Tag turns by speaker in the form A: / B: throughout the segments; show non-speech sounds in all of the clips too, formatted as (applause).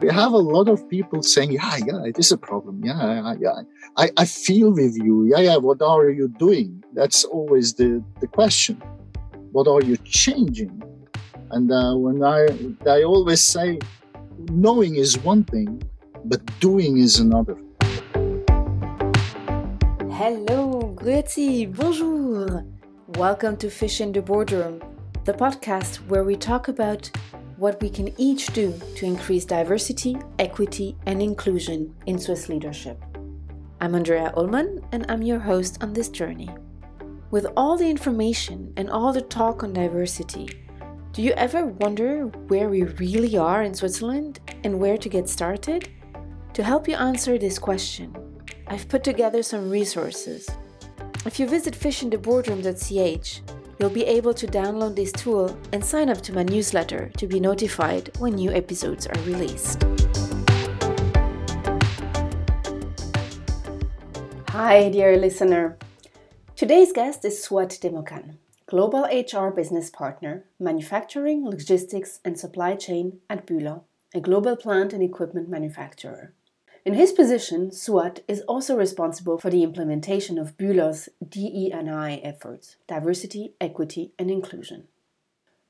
A: We have a lot of people saying, yeah, yeah, it is a problem. Yeah, yeah, I, I feel with you. Yeah, yeah, what are you doing? That's always the, the question. What are you changing? And uh, when I, I always say, knowing is one thing, but doing is another.
B: Hello, grüezi, bonjour. Welcome to Fish in the Boardroom, the podcast where we talk about what we can each do to increase diversity, equity, and inclusion in Swiss leadership. I'm Andrea Ullmann, and I'm your host on this journey. With all the information and all the talk on diversity, do you ever wonder where we really are in Switzerland and where to get started? To help you answer this question, I've put together some resources. If you visit fishintheboardroom.ch, You'll be able to download this tool and sign up to my newsletter to be notified when new episodes are released. Hi, dear listener. Today's guest is Suat Demokan, Global HR Business Partner, Manufacturing, Logistics and Supply Chain at Bühler, a global plant and equipment manufacturer. In his position, Suat is also responsible for the implementation of Bühler's DE&I efforts, diversity, equity, and inclusion.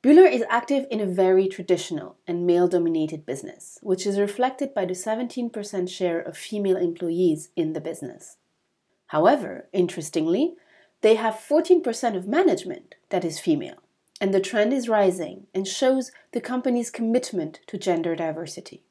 B: Bühler is active in a very traditional and male-dominated business, which is reflected by the 17% share of female employees in the business. However, interestingly, they have 14% of management that is female, and the trend is rising and shows the company's commitment to gender diversity.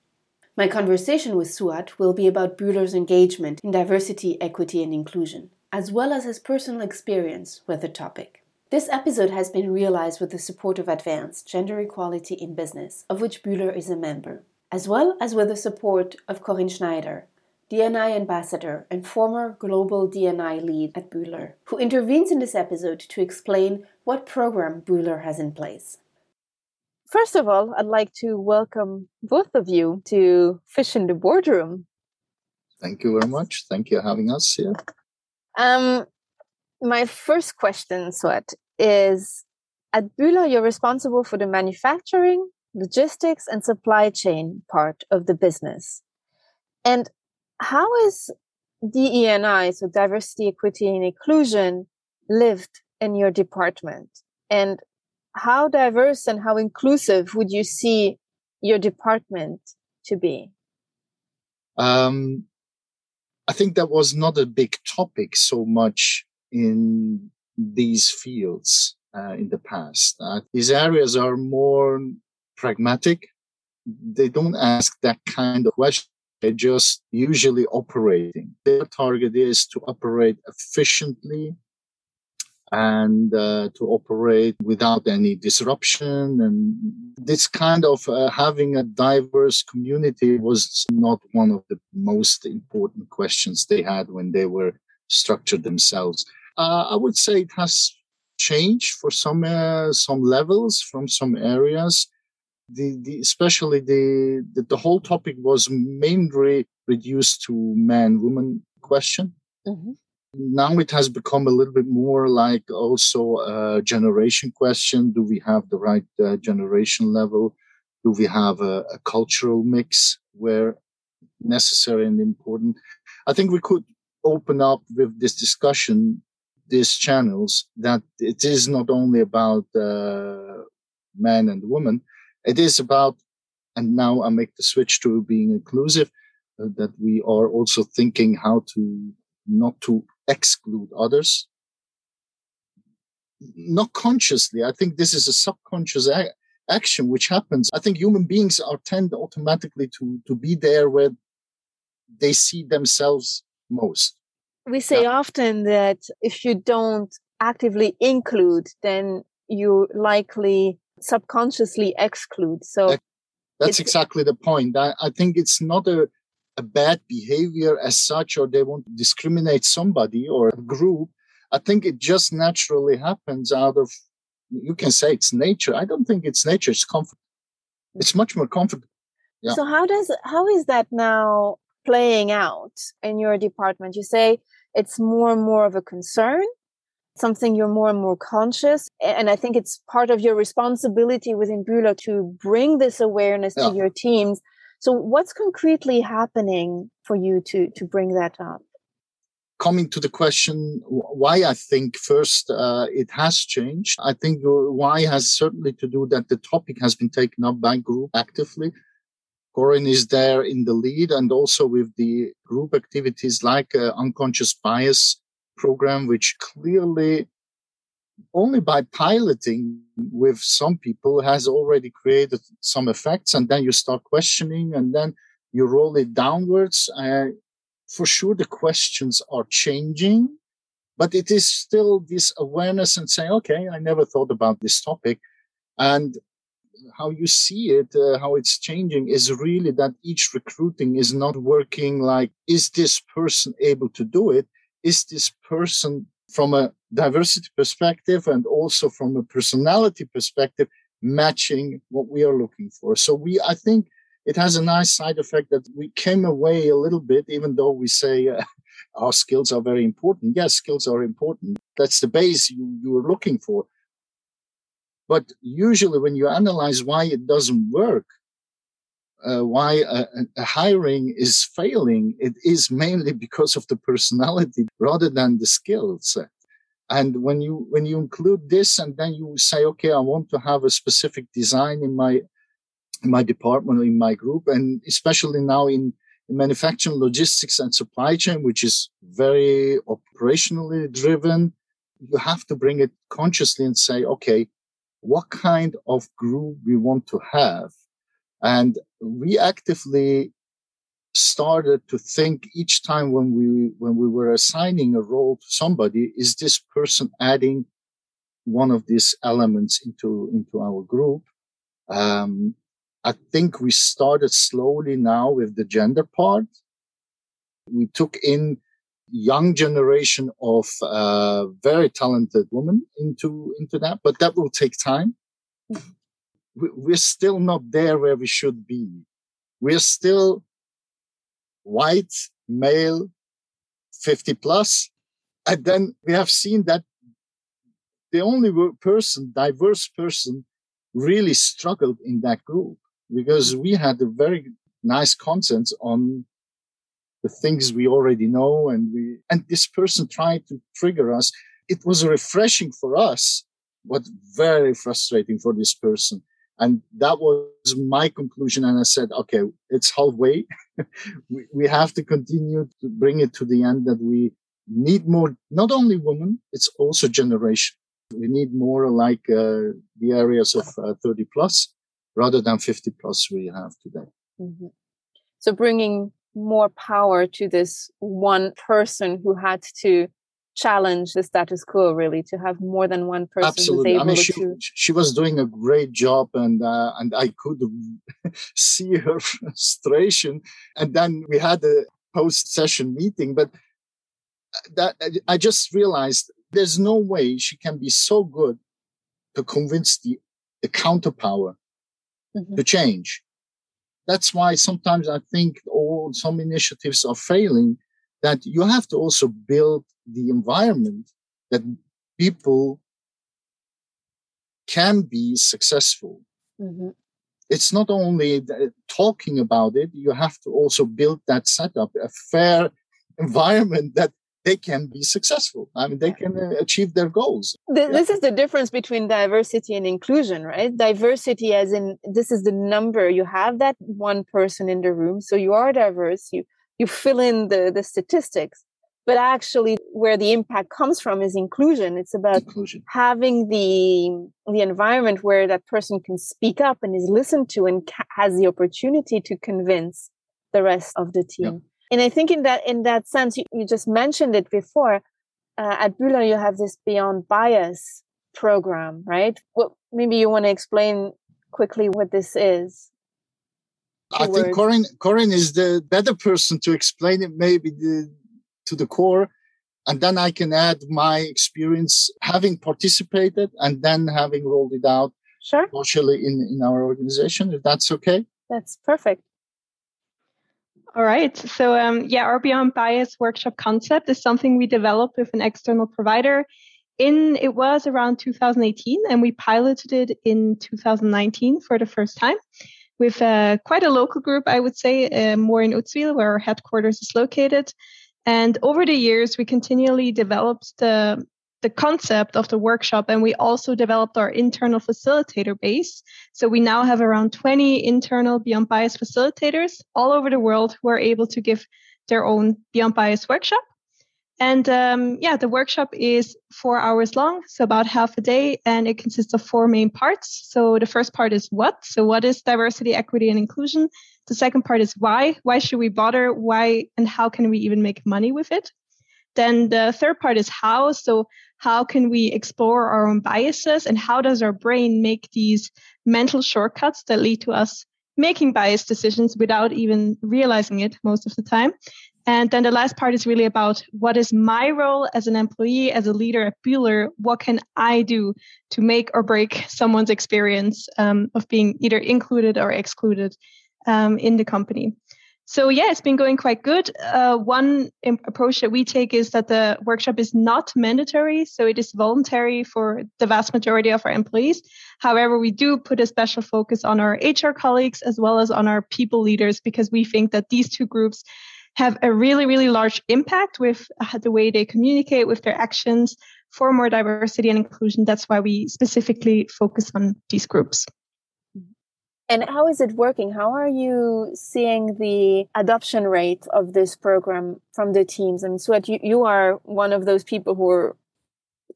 B: My conversation with Suat will be about Bühler's engagement in diversity, equity, and inclusion, as well as his personal experience with the topic. This episode has been realized with the support of Advance Gender Equality in Business, of which Bühler is a member, as well as with the support of Corinne Schneider, D&I ambassador and former global D&I lead at Bühler, who intervenes in this episode to explain what program Bühler has in place. First of all, I'd like to welcome both of you to Fish in the Boardroom.
A: Thank you very much. Thank you for having us here.
B: Um, my first question, Suat, is at Bühler, you're responsible for the manufacturing, logistics, and supply chain part of the business. And how is DEI, so diversity, equity, and inclusion, lived in your department? And how diverse and how inclusive would you see your department to be?
A: Um, I think that was not a big topic so much in these fields uh, in the past. Uh, these areas are more pragmatic. They don't ask that kind of question. They're just usually operating. Their target is to operate efficiently and uh, to operate without any disruption. And this kind of uh, having a diverse community was not one of the most important questions they had when they were structured themselves. Uh, I would say it has changed for some uh, some levels from some areas. The, the especially the, the the whole topic was mainly reduced to man woman question. Mm-hmm now it has become a little bit more like also a generation question. Do we have the right uh, generation level? Do we have a, a, cultural mix where necessary and important? I think we could open up with this discussion, these channels, that it is not only about uh, man and women It is about, and now I make the switch to being inclusive, uh, that we are also thinking how to not to exclude others? Not consciously. I think this is a subconscious action which happens. I think human beings are tend automatically to to be there where they see themselves most.
B: We say yeah. often that if you don't actively include then you likely subconsciously exclude. So
A: that's exactly the point. I, I think it's not a a bad behavior as such or they want to discriminate somebody or a group i think it just naturally happens out of you can say it's nature i don't think it's nature it's comfort it's much more comfortable
B: yeah. so how does how is that now playing out in your department you say it's more and more of a concern something you're more and more conscious and i think it's part of your responsibility within Bühler to bring this awareness yeah. to your teams
C: So, what's concretely happening for you to to bring that up?
A: Coming to the question why I think first uh, it has changed. I think why has certainly to do that the topic has been taken up by group actively. Corinne is there in the lead and also with the group activities like uh, unconscious bias program, which clearly only by piloting with some people has already created some effects and then you start questioning and then you roll it downwards. Uh, for sure the questions are changing but it is still this awareness and saying okay i never thought about this topic. And how you see it uh, how it's changing is really that each recruiting is not working like is this person able to do it? Is this person from a diversity perspective and also from a personality perspective matching what we are looking for. So we i think it has a nice side effect that we came away a little bit even though we say uh, (laughs) our skills are very important. Yes skills are important. That's the base you, you are looking for. But usually when you analyze why it doesn't work uh, why a, a, hiring is failing, it is mainly (laughs) because of the personality rather than the skills. And when you when you include this, and then you say, okay, I want to have a specific design in my in my department in my group, and especially now in, in manufacturing, logistics, and supply chain, which is very operationally driven, you have to bring it consciously and say, okay, what kind of group we want to have? And we actively started to think each time when we when we were assigning a role to somebody, is this person adding one of these elements into into our group? Um, I think we started slowly now with the gender part. We took in young generation of uh, very talented women into into that, but that will take time we're still not there where we should be. We're still white, male, 50 plus. And then we have seen that the only person, diverse person, really struggled in that group because we had a very nice consensus on the things we already know and we and this person tried to trigger us it was refreshing for us but very frustrating for this person and that was my conclusion. And I said, okay, it's halfway. (laughs) we, have to continue to bring it to the end that we need more, not only women, it's also generation. We need more like uh, the areas of uh, 30 plus rather than 50 plus we have today. Mm-hmm.
C: So bringing more power to this one person who had to challenge the status quo really to have more than one person
A: absolutely.
C: I mean
A: she,
C: to...
A: she was doing a great job and uh, and i could (laughs) see her (laughs) frustration. And then we had a post session meeting but that i just realized there's no way she can be so good to convince the the counterpower mm-hmm. to change. That's why sometimes i think all some initiatives are failing that you have to also build the environment that people can be successful. Mm-hmm. It's not only talking about it, you have to also build that setup, a fair environment that they can be successful. I mean, they can uh, achieve their goals.
C: This yeah. is the difference between diversity and inclusion, right? Diversity, as in this is the number you have that one person in the room, so you are diverse. You you fill in the the statistics, but actually where the impact comes from is inclusion it's about inclusion. having the the environment where that person can speak up and is listened to and ca- has the opportunity to convince the rest of the team yep. and i think in that in that sense you, you just mentioned it before uh, at Bühler you have this beyond bias program right well maybe you want to explain quickly what this is
A: I think Corinne, Corinne is the better person to explain it. Maybe the, to the core. And then I can add my experience having participated and then having rolled it out
C: sure.
A: socially in, in our organization, if that's okay.
C: That's perfect.
D: All right. So, um, yeah, our Beyond Bias workshop concept is something we developed with an external provider. In it was around 2018, and we piloted it in 2019 for the first time. With uh, quite a local group, I would say, uh, more in Uzwil, where our headquarters is located. And over the years, we continually developed the the concept of the workshop and we also developed our internal facilitator base. So we now have around 20 internal Beyond Bias facilitators all over the world who are able to give their own Beyond Bias workshop. And um, yeah, the workshop is four hours long, so about half a day, and it consists of four main parts. So the first part is what? So what is diversity, equity, and inclusion? The second part is why. Why should we bother? Why and how can we even make money with it? Then the third part is how. So how can we explore our own biases and how does our brain make these mental shortcuts that lead to us making biased decisions without even realizing it most of the time? And then the last part is really about what is my role as an employee, as a leader at Bühler? What can I do to make or break someone's experience um, of being either included or excluded um, in the company? So yeah, it's been going quite good. Uh, one approach that we take is that the workshop is not mandatory, so it is voluntary for the vast majority of our employees. However, we do put a special focus on our HR colleagues as well as on our people leaders because we think that these two groups have a really, really large impact with uh, the way they communicate with their actions for more diversity and inclusion. That's why we specifically focus on these groups.
C: And how is it working? How are you seeing the adoption rate of this program from the teams? I mean, Suat, you, you are one of those people who are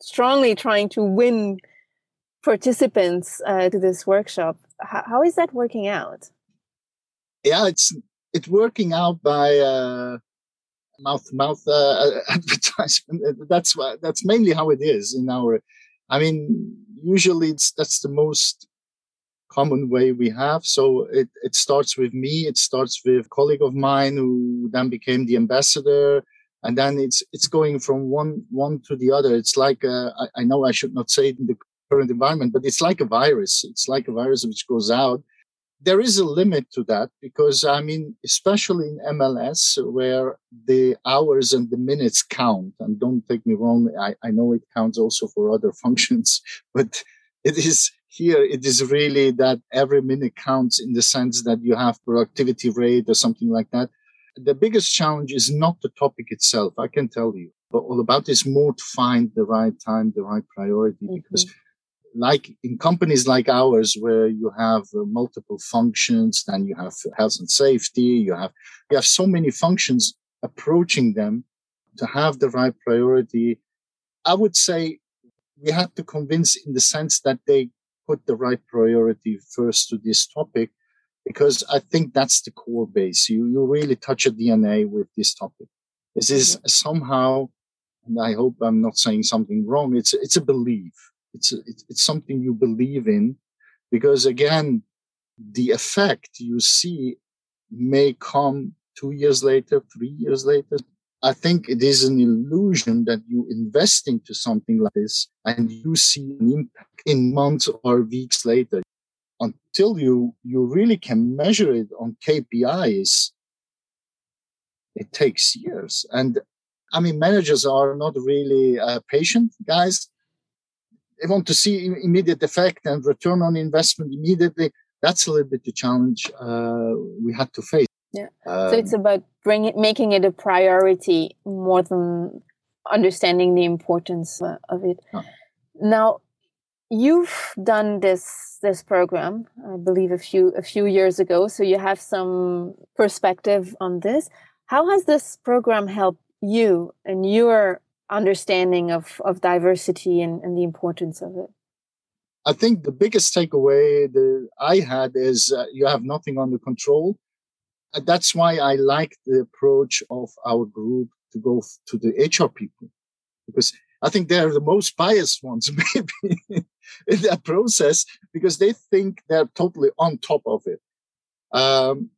C: strongly trying to win participants uh, to this workshop. How, how is that working out?
A: Yeah, it's it's working out by uh, mouth to mouth uh, (laughs) advertisement. That's why that's mainly how it is in our. I mean, usually it's that's the most common way we have. So it, it starts with me. It starts with a colleague of mine who then became the ambassador. And then it's, it's going from one, one to the other. It's like, uh, I, I know I should not say it in the current environment, but it's like a virus. It's like a virus which goes out there is a limit to that because I mean, especially in MLS where the hours and the minutes count. And don't take me wrong, I, I know it counts also for other (laughs) functions, but it is here. It is really that every minute counts in the sense that you have productivity rate or something like that. The biggest challenge is not the topic itself. I can tell you, but all about is more to find the right time, the right priority, mm-hmm. because like in companies like ours where you have uh, multiple functions then you have health and safety you have you have so many functions approaching them to have the right priority i would say we have to convince in the sense that they put the right priority first to this topic because i think that's the core base. You you really touch a dna with this topic. This is somehow and i hope i'm not saying something wrong it's it's a belief it's, it's, it's something you believe in because again, the effect you see may come two years later, three years later. I think it is an illusion that you invest into something like this and you see an impact in months or weeks later. Until you, you really can measure it on KPIs, it takes years. And I mean, managers are not really uh, patient guys they want to see immediate effect and return on investment immediately. That's a little bit the challenge uh, we had to face.
C: Yeah. Um, so it's about bringing making it a priority more than understanding the importance uh, of it. Now, you've done this this program, I believe, a few a few years ago. So you have some perspective on this. How has this program helped you and your understanding of, of diversity and, and the importance of it?
A: I think the biggest takeaway that I had is uh, you have nothing under control. And that's why I like the approach of our group to go to the HR people, because I think they're the most biased ones, (laughs) maybe in that process, because they think they're totally on top of it. Um,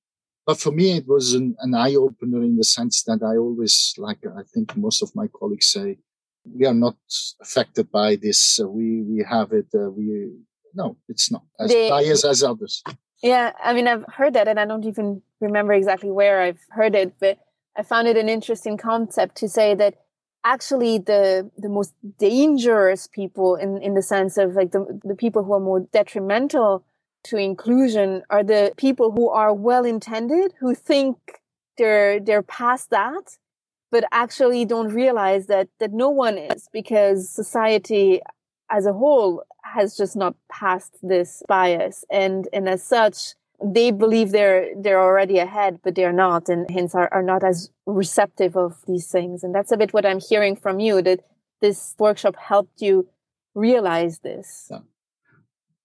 A: but for me, it was an, an eye opener in the sense that I always, like I think most of my colleagues say, we are not affected by this. Uh, we we have it. Uh, we no, it's not as the, biased as others.
C: Yeah, I mean, I've heard that, and I don't even remember exactly where I've heard it, but I found it an interesting concept to say that actually the the most dangerous people in in the sense of like the the people who are more detrimental to inclusion are the people who are well intended, who think they're they're past that, but actually don't realize that that no one is because society as a whole has just not passed this bias. And and as such they believe they're they're already ahead but they're not and hence are, are not as receptive of these things. And that's a bit what i'm hearing from you that this workshop helped you realize this.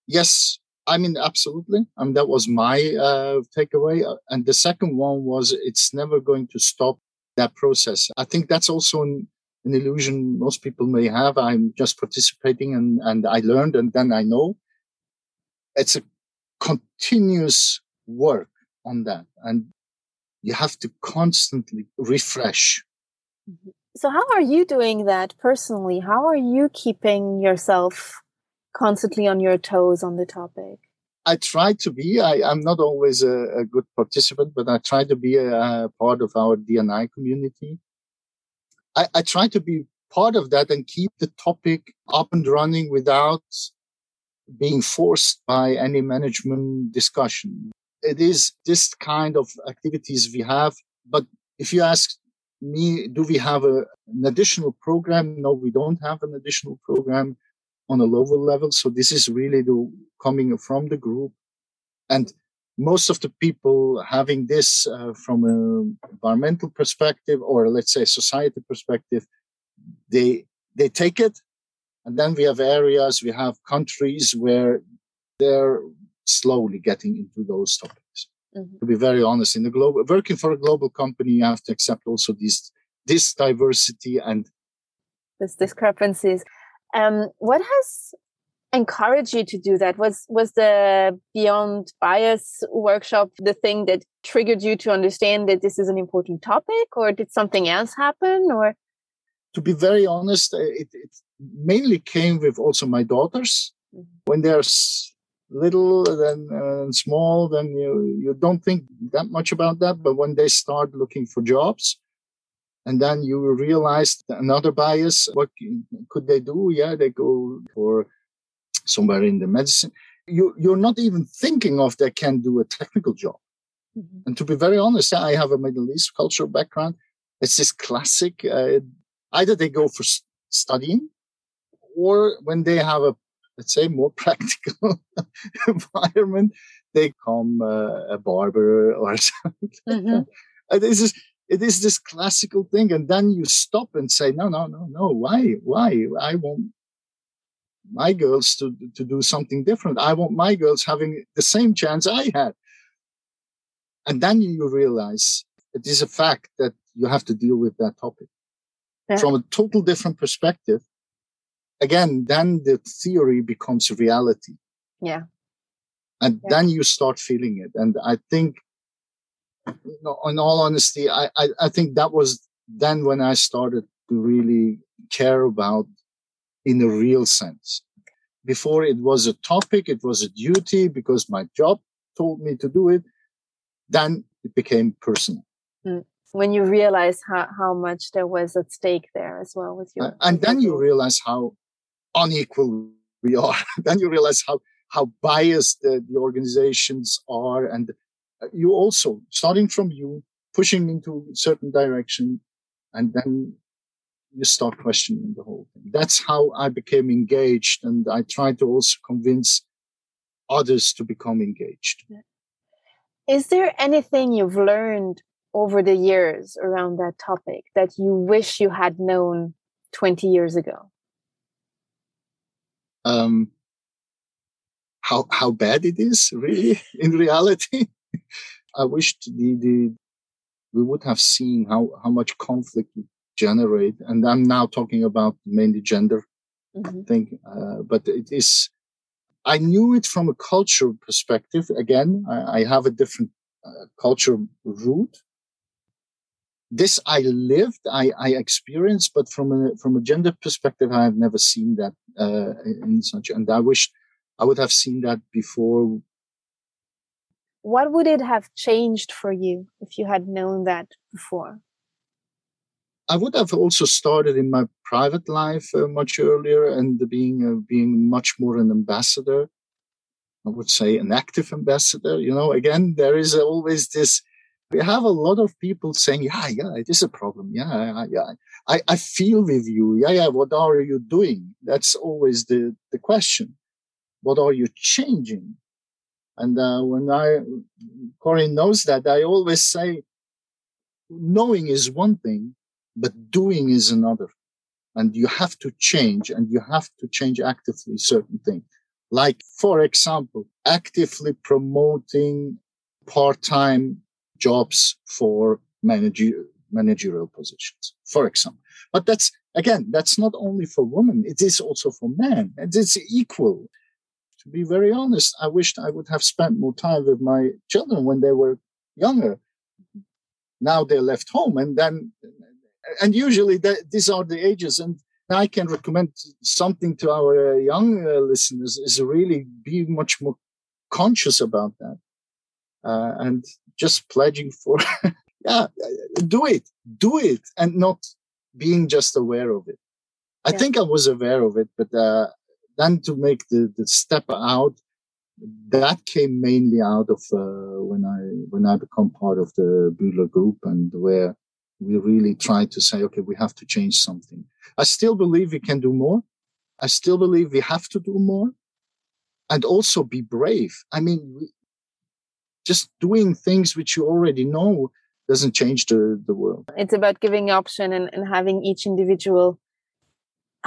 A: Yes i mean absolutely. And that was my uh, takeaway. And the second one was it's never going to stop that process. I think that's also an, an illusion most people may have. I'm just participating and and i learned and then i know. It's a continuous work on that. And you have to constantly refresh.
C: Mm-hmm. so how are you doing that personally? How are you keeping yourself constantly on your toes on the topic
A: i try to be I, am not always a, a, good participant but i try to be a, a part of our D&I community I, I try to be part of that and keep the topic up and running without being forced by any management discussion. It is this kind of activities we have. But if you ask me, do we have a, an additional program? No, we don't have an additional program on a lower level. So this is really the coming from the group. And most of the people having this uh, from an environmental perspective or let's say society perspective, they, they take it and then we have areas, we have countries where they're slowly getting into those topics. Mm-hmm. To be very honest, in the global working for a global company, you have to accept also this this diversity and
C: this discrepancies. Um, what has encouraged you to do that? Was was the Beyond Bias workshop the thing that triggered you to understand that this is an important topic, or did something else happen? Or
A: to be very honest, it, it mainly came with also my daughters. Mm-hmm. When they're little and uh, small, then you, you don't think that much about that. But when they start looking for jobs, and then you realize another bias, what could they do? Yeah, they go for somewhere in the medicine. You, you're not even thinking of they can do a technical job. Mm-hmm. And to be very honest, I have a Middle East cultural background. It's this classic, uh, either they go for studying or when they have a let's say more (laughs) practical environment they become uh, a barber or (laughs) something mm-hmm. it is this, it is this classical thing and then you stop and say no no no no why why i want my girls to to do something different i want my girls having the same chance i had and then you realize it is a fact that you have to deal with that topic yeah. from a total different perspective again, then the theory becomes reality.
C: Yeah.
A: And yeah. then you start feeling it. And I think, you know, in all honesty, I, I, I think that was then when I started to really care about in a real sense. Before it was a topic, it was a duty because my job told me to do it. Then it became personal.
C: Mm. When you realize how, how much there was at stake there as well with you.
A: And then you realize how unequal we (laughs) are. then you realize how how biased the, the organizations are, and uh, you also starting from you pushing into a certain direction, and then you start questioning the whole thing. That's how I became engaged, and I try to also convince others to become engaged.
C: Is there anything you've learned over the years around that topic that you wish you had known 20 years ago?
A: um, how how bad it is really (laughs) in reality. I wished the, the we would have seen how how much conflict would generate, and I'm now talking about mainly gender mm-hmm. thing, uh, but it is. I knew it from a cultural perspective. Again, I, I have a different uh, cultural root, this I lived, I, I experienced, but from a from a gender perspective, I have never seen that uh, in such. And I wish I would have seen that before.
C: What would it have changed for you if you had known that before?
A: I would have also started in my private life uh, much earlier and being uh, being much more an ambassador I would say, an active ambassador. You know, again, there is always this. We have a lot of people saying, "Yeah, yeah, it is a problem. Yeah, yeah, I, I feel with you. Yeah, yeah. What are you doing? That's always the the question. What are you changing? And uh, when I, Corinne knows that, I always say, knowing is one thing, but doing is another. And you have to change and you have to change actively certain things. Like, for example, actively promoting part-time jobs for manager, managerial positions, for example. But that's, again, that's not only for women. It is also for men. And it's equal to be very honest, I wished I would have spent more time with my children when they were younger. Now they're left home, and then, and usually these are the ages. And I can recommend something to our young uh, listeners is really be much more conscious about that, uh, and just pledging for, (laughs) yeah, do it, do it, and not being just aware of it. I yeah. think I was aware of it, but uh, then to make the, the step out, that came mainly out of uh, when I when I become part of the Bühler group and where we really try to say, okay, we have to change something. I still believe we can do more. I still believe we have to do more, and also be brave. I mean, just doing things which you already know doesn't change the, the world.
C: It's about giving option and, and having each individual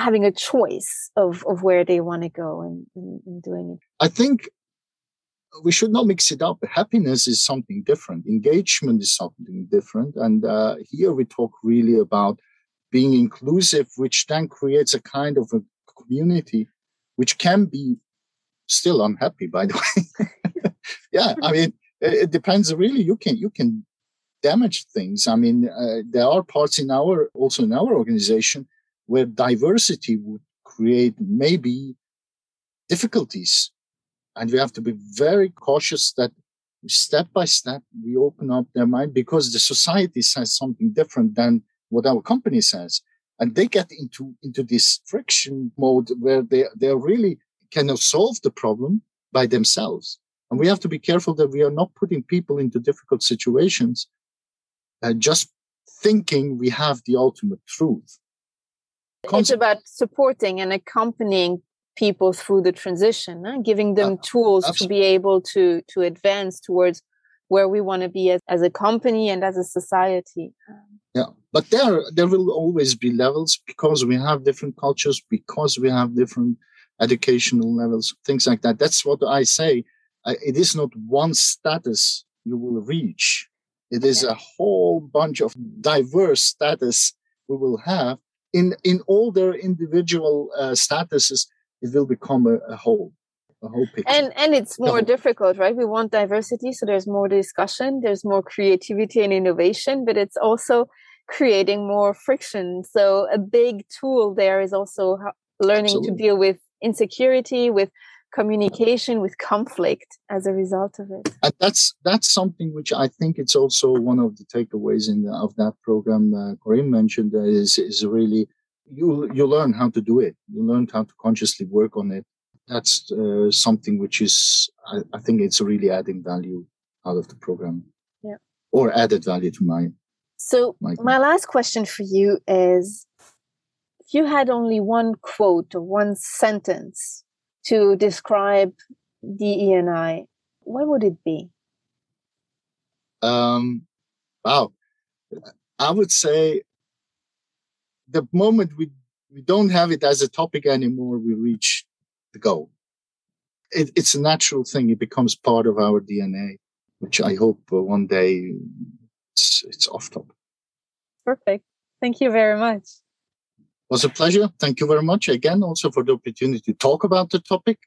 C: having a choice of of where they want to go and, and, and doing it.
A: I think we should not mix it up. Happiness is something different. Engagement is something different. And uh, here we talk really about being inclusive which then creates a kind of a community which can be still unhappy by the (laughs) way. Yeah i mean it, depends really. You can you can damage things. I mean uh, there are parts in our also in our organization where diversity would create maybe difficulties. And we have to be very cautious that step by step we open up their mind because the society says something different than what our company says. And they get into, into this friction mode where they, they really cannot solve the problem by themselves. And we have to be careful that we are not putting people into difficult situations uh, just thinking we have the ultimate truth.
C: It's about supporting and accompanying people through the transition, eh? giving them uh, tools absolutely. to be able to to advance towards where we want to be as, as a company and as a society.
A: Yeah, but there there will always be levels because we have different cultures, because we have different educational levels, things like that. That's what I say. It is not one status you will reach. It is a whole bunch of diverse status we will have in in all their individual uh, statuses, it will become a, a whole. A whole picture.
C: And and it's more difficult, right? We want diversity, so there's more discussion, there's more creativity and innovation, but it's also creating more friction. So a big tool there is also learning Absolutely. to deal with insecurity, with communication with conflict as a result of it.
A: And that's that's something which i think it's also one of the takeaways in the, of that program uh, corinne mentioned uh, is is really you you learn how to do it. You learn how to consciously work on it. That's uh, something which is I, I, think it's really adding value out of the program.
C: Yeah.
A: Or added value to my
C: so my, my last question for you is if you had only one quote or one sentence to describe DE&I, what would it be?
A: Um, wow. I would say the moment we, we don't have it as a topic anymore, we reach the goal. It, it's a natural thing. It becomes part of our DNA, which I hope uh, one day it's, it's off top.
C: Perfect. Thank you very much
A: was a pleasure. Thank you very much again, also for the opportunity to talk about the topic.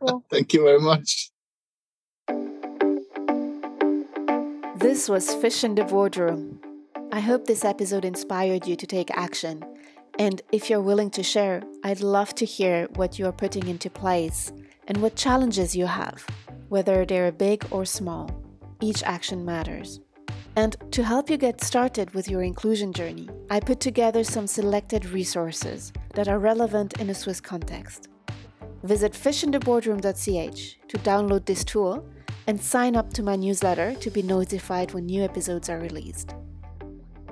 A: Cool. (laughs) Thank you very much.
C: This was Fish in the Boardroom. I hope this episode inspired you to take action. And if you're willing to share, I'd love to hear what you are putting into place and what challenges you have, whether they're big or small. Each action matters. And to help you get started with your inclusion journey, I put together some selected resources that are relevant in a Swiss context.
B: Visit fishintheboardroom.ch to download this tool and sign up to my newsletter to be notified when new episodes are released.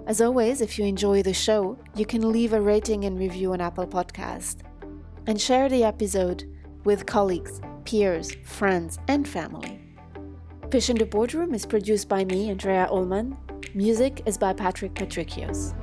B: As always, if you enjoy the show, you can leave a rating and review on Apple Podcast and share the episode with colleagues, peers, friends, and family. Fish in the Boardroom is produced by me, Andrea Ullmann. Music is by Patrick Patricios.